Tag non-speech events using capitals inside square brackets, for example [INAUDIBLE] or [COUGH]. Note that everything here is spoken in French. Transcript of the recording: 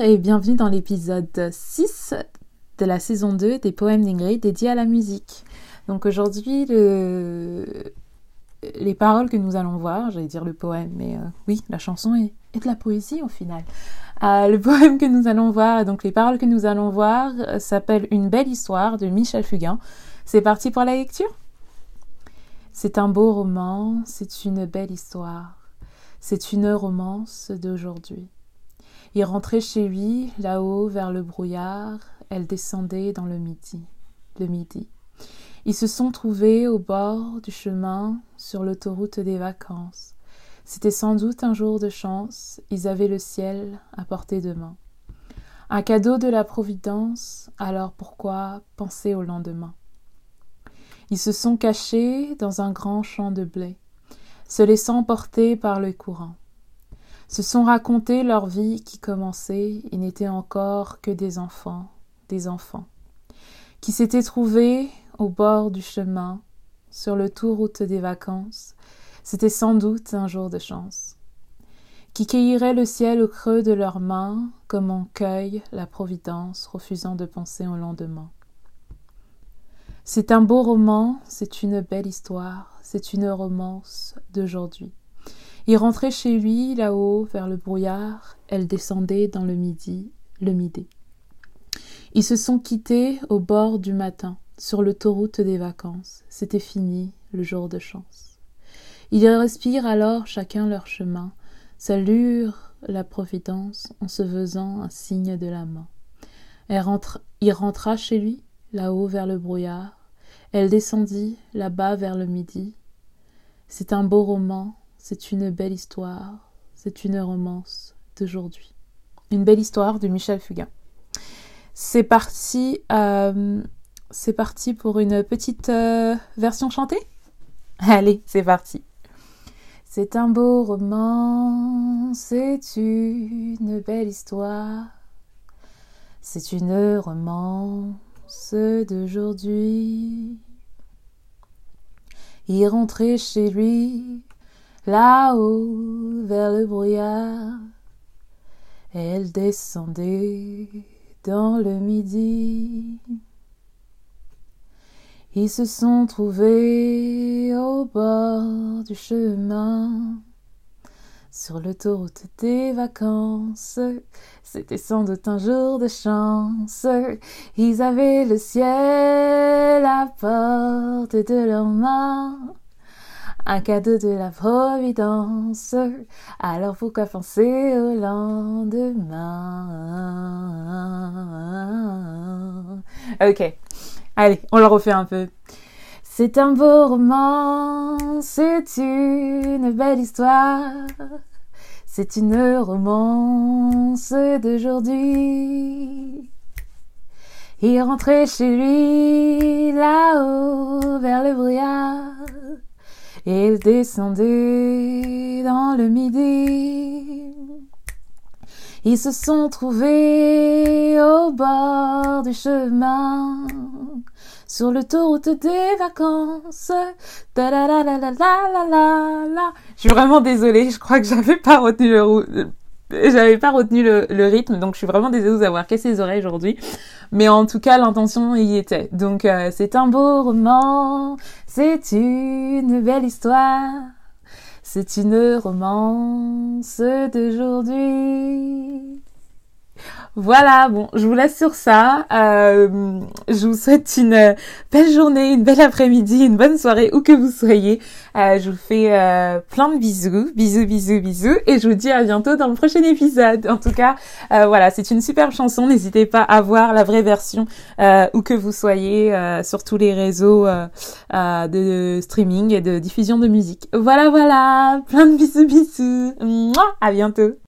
et bienvenue dans l'épisode 6 de la saison 2 des poèmes d'Ingrid dédiés à la musique. Donc aujourd'hui, le... les paroles que nous allons voir, j'allais dire le poème, mais euh, oui, la chanson est, de la poésie au final. Euh, le poème que nous allons voir, donc les paroles que nous allons voir, euh, s'appelle Une belle histoire de Michel Fugain. C'est parti pour la lecture? C'est un beau roman, c'est une belle histoire, c'est une romance d'aujourd'hui. Il rentrait chez lui, là-haut, vers le brouillard, elle descendait dans le midi. Le midi. Ils se sont trouvés au bord du chemin, sur l'autoroute des vacances. C'était sans doute un jour de chance, ils avaient le ciel à portée de main. Un cadeau de la Providence, alors pourquoi penser au lendemain? Ils se sont cachés dans un grand champ de blé, se laissant porter par le courant se sont racontés leur vie qui commençait, ils n'étaient encore que des enfants, des enfants, qui s'étaient trouvés au bord du chemin, sur le tout route des vacances, c'était sans doute un jour de chance, qui cueilliraient le ciel au creux de leurs mains, comme on cueille la providence, refusant de penser au lendemain. C'est un beau roman, c'est une belle histoire, c'est une romance d'aujourd'hui. Il rentrait chez lui, là-haut, vers le brouillard, elle descendait dans le midi, le midi. Ils se sont quittés au bord du matin, sur l'autoroute des vacances. C'était fini, le jour de chance. Ils respirent alors chacun leur chemin, saluent la Providence en se faisant un signe de la main. Il rentra chez lui, là-haut vers le brouillard. Elle descendit, là-bas vers le midi. C'est un beau roman, c'est une belle histoire, c'est une romance d'aujourd'hui. Une belle histoire de Michel Fugain. C'est parti, euh, pour une petite euh, version chantée? Allez, c'est parti. C'est un beau roman, c'est une belle histoire, c'est une romance d'aujourd'hui. Il rentrait chez lui là-haut vers le brouillard. Elle descendait dans le midi. Ils se sont trouvés au bord du chemin, sur l'autoroute des vacances. C'était sans doute un jour de chance. Ils avaient le ciel à portée de leurs mains un cadeau de la Providence. Alors pourquoi penser au lendemain? Ok, allez, on le refait un peu. C'est un beau roman, c'est une belle histoire. C'est une romance d'aujourd'hui. Il rentrait chez lui là-haut vers le brouillard il descendait dans le midi. Ils se sont trouvés au bord du chemin, sur le l'autoroute des vacances. Je suis vraiment désolée, je crois que j'avais pas retenu le, [LAUGHS] j'avais pas retenu le, rythme, donc je suis vraiment désolée d'avoir cassé les oreilles aujourd'hui. Mais en tout cas, l'intention y était. Donc euh, c'est un beau roman, c'est une belle histoire, c'est une romance d'aujourd'hui. Voilà, bon, je vous laisse sur ça. Euh, je vous souhaite une belle journée, une belle après-midi, une bonne soirée, où que vous soyez. Euh, je vous fais euh, plein de bisous, bisous, bisous, bisous, et je vous dis à bientôt dans le prochain épisode. En tout cas, voilà, c'est une superbe chanson. N'hésitez pas à voir la vraie version où que vous soyez sur tous les réseaux de streaming et de diffusion de musique. Voilà, voilà, plein de bisous, bisous. À bientôt.